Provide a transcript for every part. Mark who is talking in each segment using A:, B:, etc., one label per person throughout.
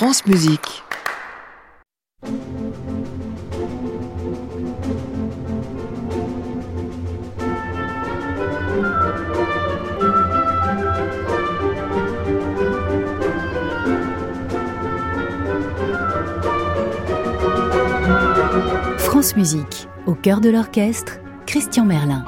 A: France Musique.
B: France Musique, au cœur de l'orchestre, Christian Merlin.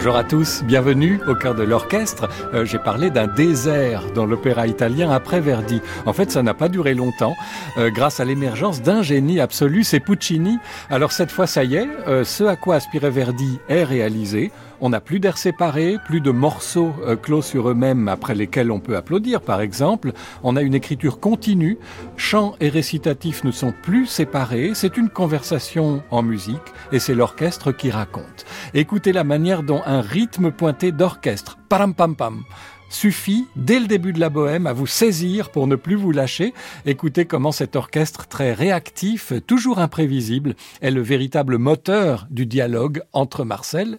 C: Bonjour à tous, bienvenue au cœur de l'orchestre. Euh, J'ai parlé d'un désert dans l'opéra italien après Verdi. En fait, ça n'a pas duré longtemps, euh, grâce à l'émergence d'un génie absolu, c'est Puccini. Alors cette fois, ça y est, euh, ce à quoi aspirait Verdi est réalisé. On n'a plus d'air séparés, plus de morceaux euh, clos sur eux-mêmes après lesquels on peut applaudir, par exemple. On a une écriture continue. Chant et récitatif ne sont plus séparés. C'est une conversation en musique et c'est l'orchestre qui raconte. Écoutez la manière dont un rythme pointé d'orchestre, param pam pam, suffit, dès le début de la bohème, à vous saisir pour ne plus vous lâcher. Écoutez comment cet orchestre très réactif, toujours imprévisible, est le véritable moteur du dialogue entre Marcel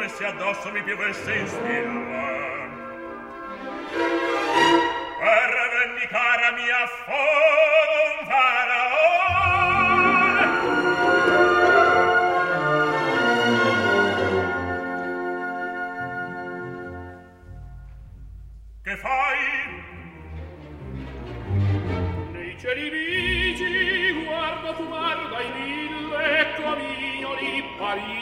D: Come se addosso mi piovesse in stilla. Per vendicare mia fon faraone. Che fai?
E: Nei cieli vigi guardo fumar dai mille comignoli Parigi e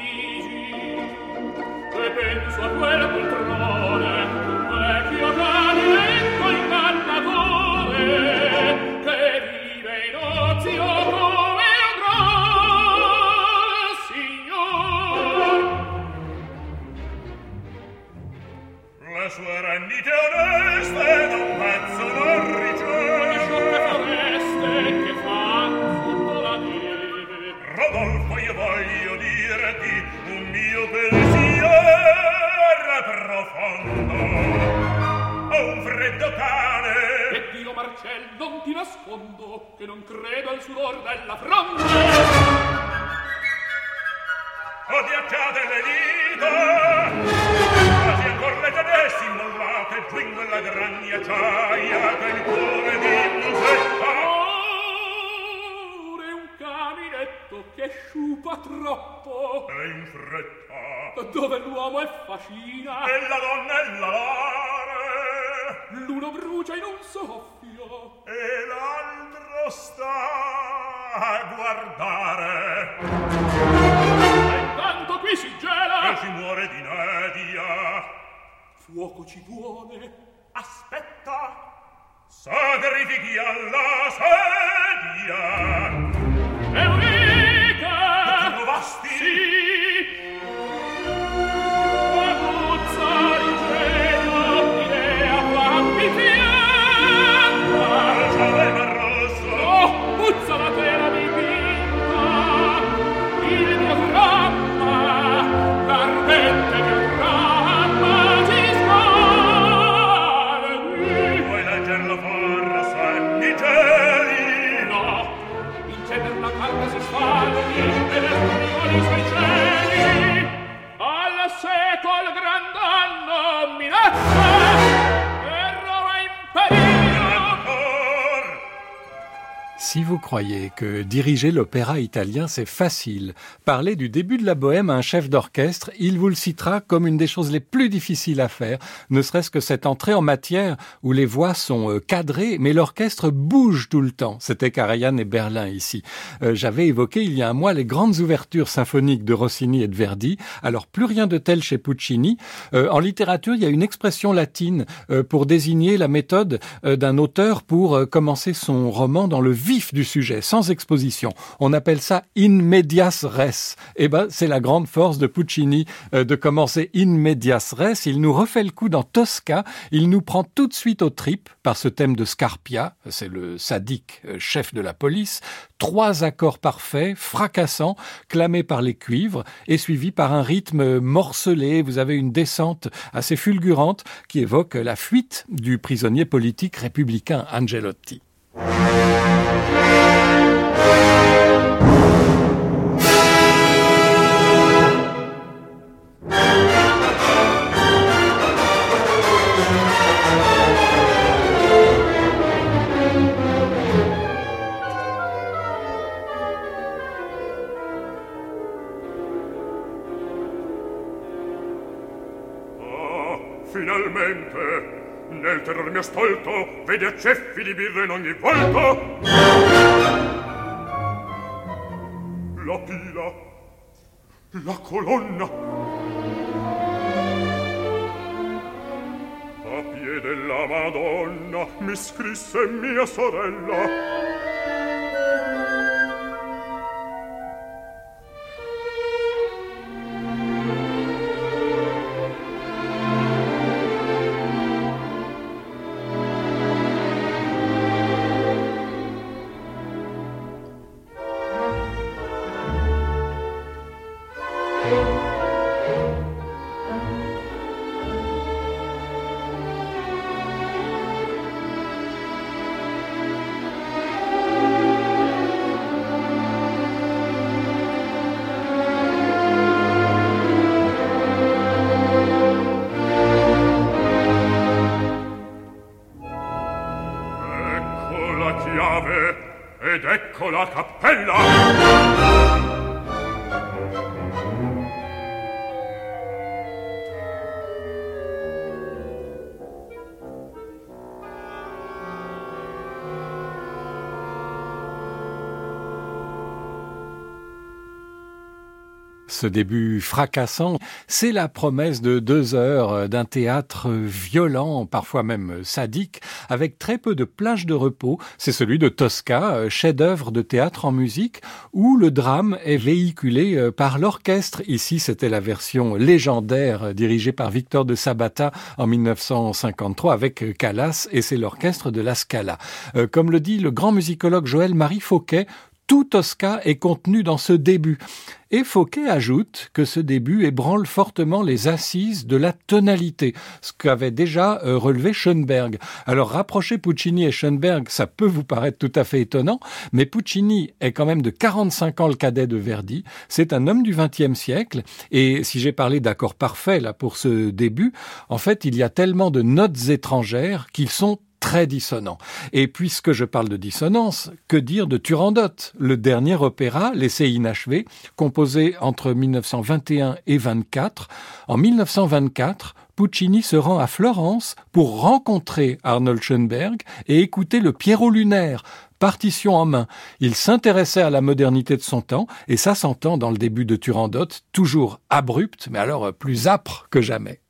E: penso a quella poltrone fuoco ci vuole.
D: Aspetta! Sacrifichi alla sedia!
E: Eurica!
D: Lo trovasti?
E: Sì! Si
C: vous croyez que diriger l'opéra italien c'est facile, parler du début de la bohème à un chef d'orchestre, il vous le citera comme une des choses les plus difficiles à faire, ne serait-ce que cette entrée en matière où les voix sont euh, cadrées, mais l'orchestre bouge tout le temps. C'était Karajan et Berlin ici. Euh, J'avais évoqué il y a un mois les grandes ouvertures symphoniques de Rossini et de Verdi. Alors plus rien de tel chez Puccini. Euh, en littérature, il y a une expression latine pour désigner la méthode d'un auteur pour commencer son roman dans le vif du sujet, sans exposition. On appelle ça in medias res. Eh ben, c'est la grande force de Puccini euh, de commencer in medias res. Il nous refait le coup dans Tosca. Il nous prend tout de suite au trip par ce thème de Scarpia. C'est le sadique euh, chef de la police. Trois accords parfaits, fracassants, clamés par les cuivres et suivis par un rythme morcelé. Vous avez une descente assez fulgurante qui évoque la fuite du prisonnier politique républicain Angelotti.
D: Nel terror mio stolto vede a ceffi di birra in ogni volto la pila, la colonna. A piede della Madonna mi scrisse mia sorella,
C: ce début fracassant, c'est la promesse de deux heures d'un théâtre violent, parfois même sadique, avec très peu de plages de repos. C'est celui de Tosca, chef-d'œuvre de théâtre en musique, où le drame est véhiculé euh, par l'orchestre. Ici, c'était la version légendaire dirigée par Victor de Sabata en 1953 avec Callas et c'est l'orchestre de la Scala. Euh, comme le dit le grand musicologue Joël Marie Fauquet, tout Tosca est contenu dans ce début. Et Fauquet ajoute que ce début ébranle fortement les assises de la tonalité, ce qu'avait déjà euh, relevé Schoenberg. Alors rapprocher Puccini et Schoenberg, ça peut vous paraître tout à fait étonnant, mais Puccini est quand même de 45 ans le cadet de Verdi. C'est un homme du XXe siècle, et si j'ai parlé d'accord parfait là pour ce début, en fait il y a tellement de notes étrangères qu'ils sont très dissonant. Et puisque je parle de dissonance, que dire de Turandot, le dernier opéra laissé inachevé, composé entre 1921 et 24. En 1924, Puccini se rend à Florence pour rencontrer Arnold Schoenberg et écouter le Pierrot lunaire, partition en main. Il s'intéressait à la modernité de son temps, et ça s'entend dans le début de Turandot, toujours abrupt, mais alors plus âpre que jamais.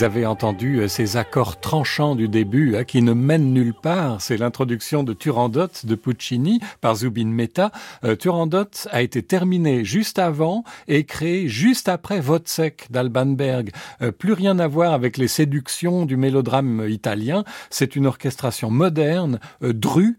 C: Vous avez entendu euh, ces accords tranchants du début hein, qui ne mènent nulle part. C'est l'introduction de Turandot de Puccini par Zubin Mehta. Euh, Turandot a été terminé juste avant et créé juste après Wozzeck d'Alban Berg. Euh, plus rien à voir avec les séductions du mélodrame italien. C'est une orchestration moderne, dru,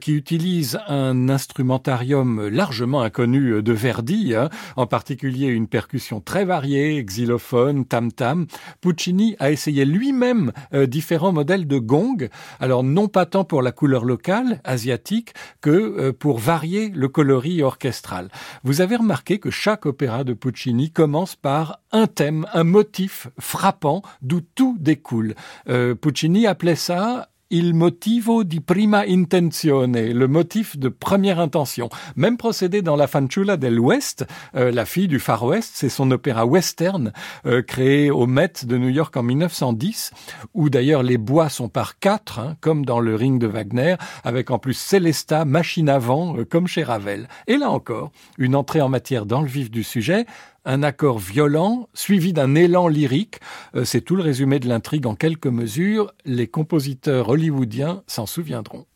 C: qui utilise un instrumentarium largement inconnu de Verdi, hein, en particulier une percussion très variée, xylophone, tam-tam. Puccini a essayé lui-même euh, différents modèles de gong, alors non pas tant pour la couleur locale, asiatique, que euh, pour varier le coloris orchestral. Vous avez remarqué que chaque opéra de Puccini commence par un thème, un motif frappant d'où tout découle. Euh, Puccini appelait ça il motivo di prima intenzione, le motif de première intention. Même procédé dans La Fanciulla del West, euh, la fille du Far West, c'est son opéra western euh, créé au Met de New York en 1910, où d'ailleurs les bois sont par quatre, hein, comme dans le Ring de Wagner, avec en plus Célesta, machine avant, euh, comme chez Ravel. Et là encore, une entrée en matière dans le vif du sujet, un accord violent suivi d'un élan lyrique. Euh, c'est tout le résumé de l'intrigue en quelques mesures. Les compositeurs hollywoodiens s'en souviendront.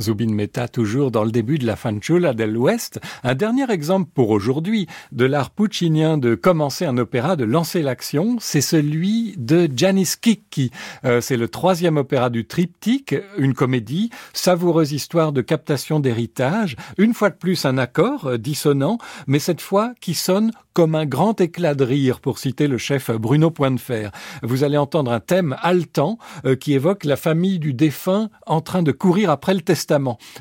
C: Zubin Mehta toujours dans le début de la fanciulla de l'Ouest. Un dernier exemple pour aujourd'hui de l'art puccinien de commencer un opéra, de lancer l'action, c'est celui de Janis Kikki. Euh, c'est le troisième opéra du triptyque, une comédie, savoureuse histoire de captation d'héritage, une fois de plus un accord euh, dissonant, mais cette fois qui sonne comme un grand éclat de rire, pour citer le chef Bruno Pointefer. Vous allez entendre un thème haletant euh, qui évoque la famille du défunt en train de courir après le testament.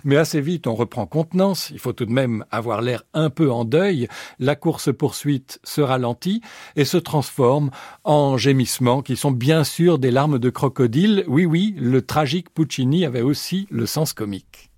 C: Mais assez vite, on reprend contenance. Il faut tout de même avoir l'air un peu en deuil. La course-poursuite se ralentit et se transforme en gémissements qui sont bien sûr des larmes de crocodile. Oui, oui, le tragique Puccini avait aussi le sens comique.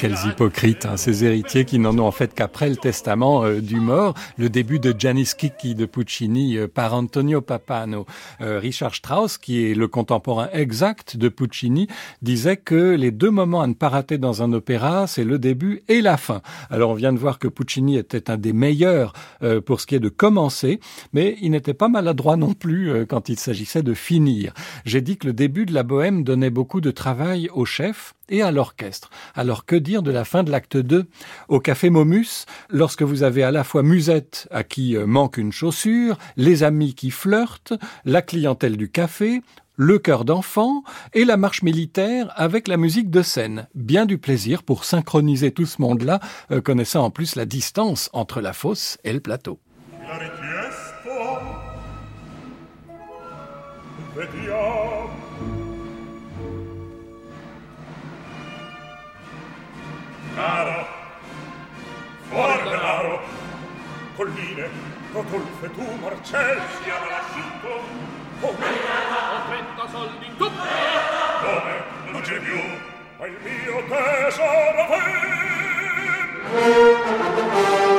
C: Quels hypocrites, hein, ces héritiers qui n'en ont en fait qu'après le testament euh, du mort, le début de Giannis Kiki de Puccini euh, par Antonio Papano. Euh, Richard Strauss, qui est le contemporain exact de Puccini, disait que les deux moments à ne pas rater dans un opéra, c'est le début et la fin. Alors on vient de voir que Puccini était un des meilleurs pour ce qui est de commencer, mais il n'était pas maladroit non plus quand il s'agissait de finir. J'ai dit que le début de la bohème donnait beaucoup de travail au chef, et à l'orchestre. Alors que de la fin de l'acte 2 Au café Momus, lorsque vous avez à la fois Musette à qui euh, manque une chaussure, les amis qui flirtent, la clientèle du café, le chœur d'enfant et la marche militaire avec la musique de scène. Bien du plaisir pour synchroniser tout ce monde-là, euh, connaissant en plus la distance entre la fosse et le plateau.
D: denaro fuori denaro colline rotolfe tu marcelli siamo lasciuto! Come?
E: ho trenta soldi in tutto.
D: Come? Non c'è più. Ma il mio tesoro è...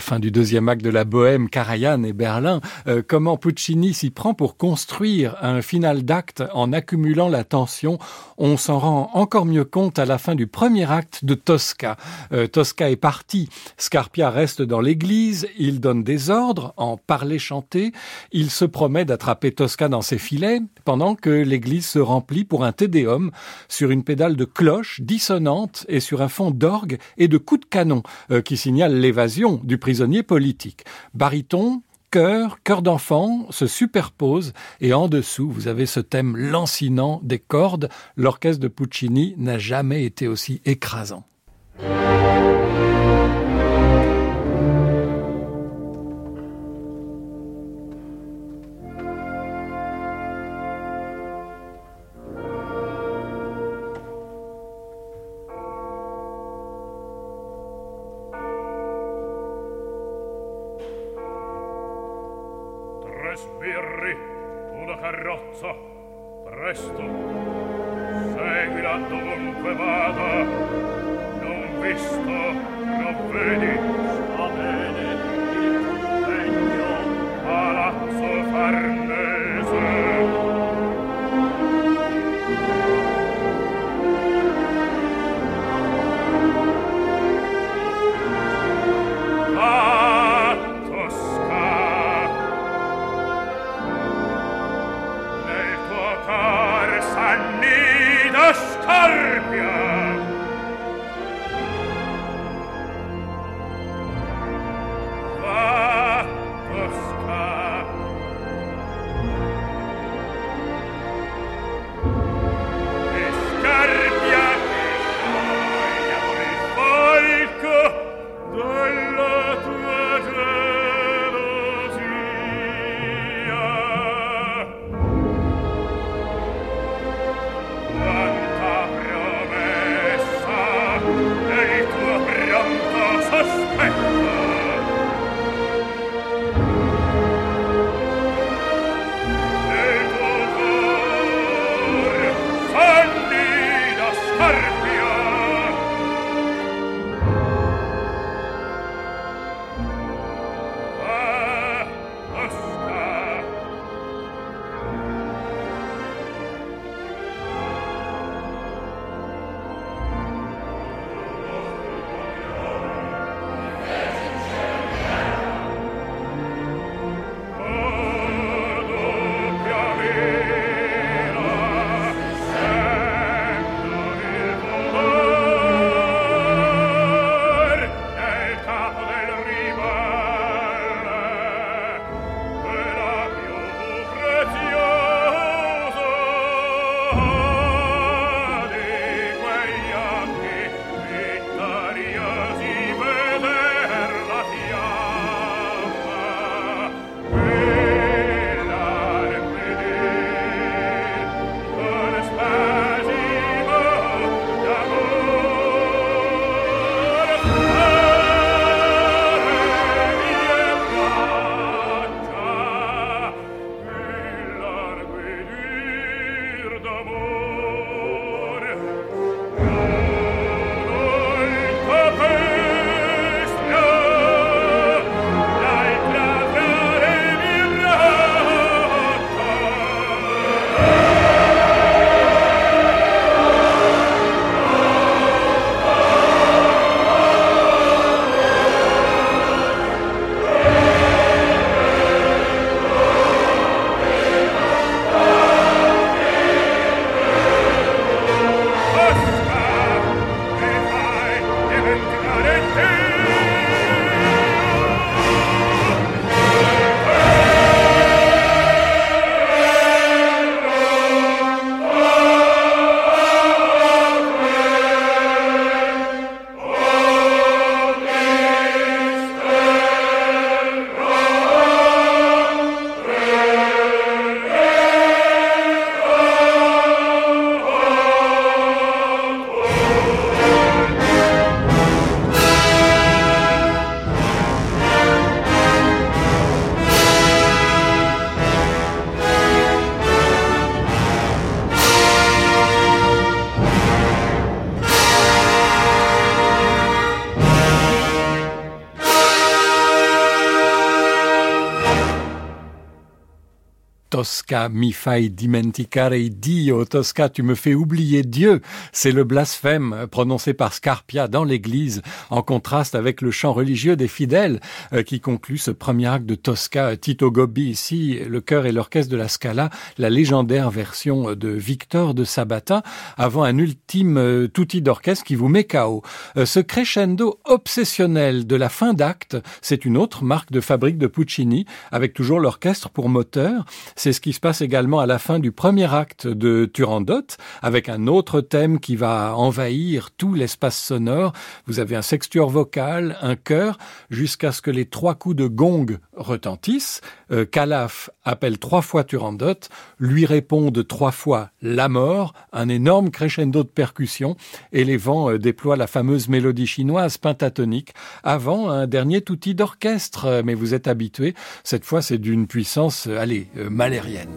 C: fin du deuxième acte de la Bohème, Karajan et Berlin, euh, comment Puccini s'y prend pour construire un final d'acte en accumulant la tension? On s'en rend encore mieux compte à la fin du premier acte de Tosca. Euh, Tosca est parti, Scarpia reste dans l'église, il donne des ordres en parler chanter, il se promet d'attraper Tosca dans ses filets pendant que l'église se remplit pour un tédéum sur une pédale de cloche dissonante et sur un fond d'orgue et de coups de canon euh, qui signalent l'évasion du prisonnier prisonnier politique. Bariton, chœur, chœur d'enfant se superposent et en dessous, vous avez ce thème lancinant des cordes. L'orchestre de Puccini n'a jamais été aussi écrasant. carrozza presto. Seguila dovunque vada. Non visto non vedi. Tosca mi fai dimenticare Dio. Tosca, tu me fais oublier Dieu. C'est le blasphème prononcé par Scarpia dans l'église, en contraste avec le chant religieux des fidèles euh, qui conclut ce premier acte de Tosca. Tito Gobbi ici, le chœur et l'orchestre de la Scala, la légendaire version de Victor de Sabata, avant un ultime euh, tutti d'orchestre qui vous met KO. Euh, ce crescendo obsessionnel de la fin d'acte, c'est une autre marque de fabrique de Puccini, avec toujours l'orchestre pour moteur. C'est ce qui se passe également à la fin du premier acte de Turandot, avec un autre thème qui va envahir tout l'espace sonore. Vous avez un sextuor vocal, un chœur, jusqu'à ce que les trois coups de gong retentissent. Euh, Calaf appelle trois fois Turandot, lui répondent trois fois la mort, un énorme crescendo de percussion, et les vents euh, déploient la fameuse mélodie chinoise pentatonique, avant un dernier outil d'orchestre. Mais vous êtes habitué, cette fois c'est d'une puissance, euh,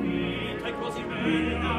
C: Vita è così bella.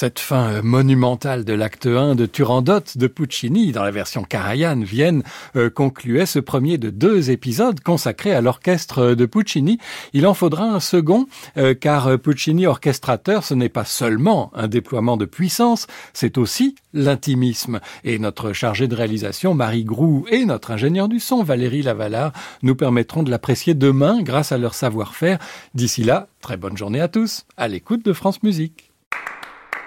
C: Cette fin monumentale de l'acte 1 de Turandot de Puccini dans la version Karajan Vienne euh, concluait ce premier de deux épisodes consacrés à l'orchestre de Puccini. Il en faudra un second euh, car Puccini orchestrateur ce n'est pas seulement un déploiement de puissance, c'est aussi l'intimisme. Et notre chargée de réalisation Marie Grou et notre ingénieur du son Valérie Lavalard nous permettront de l'apprécier demain grâce à leur savoir-faire. D'ici là, très bonne journée à tous à l'écoute de France Musique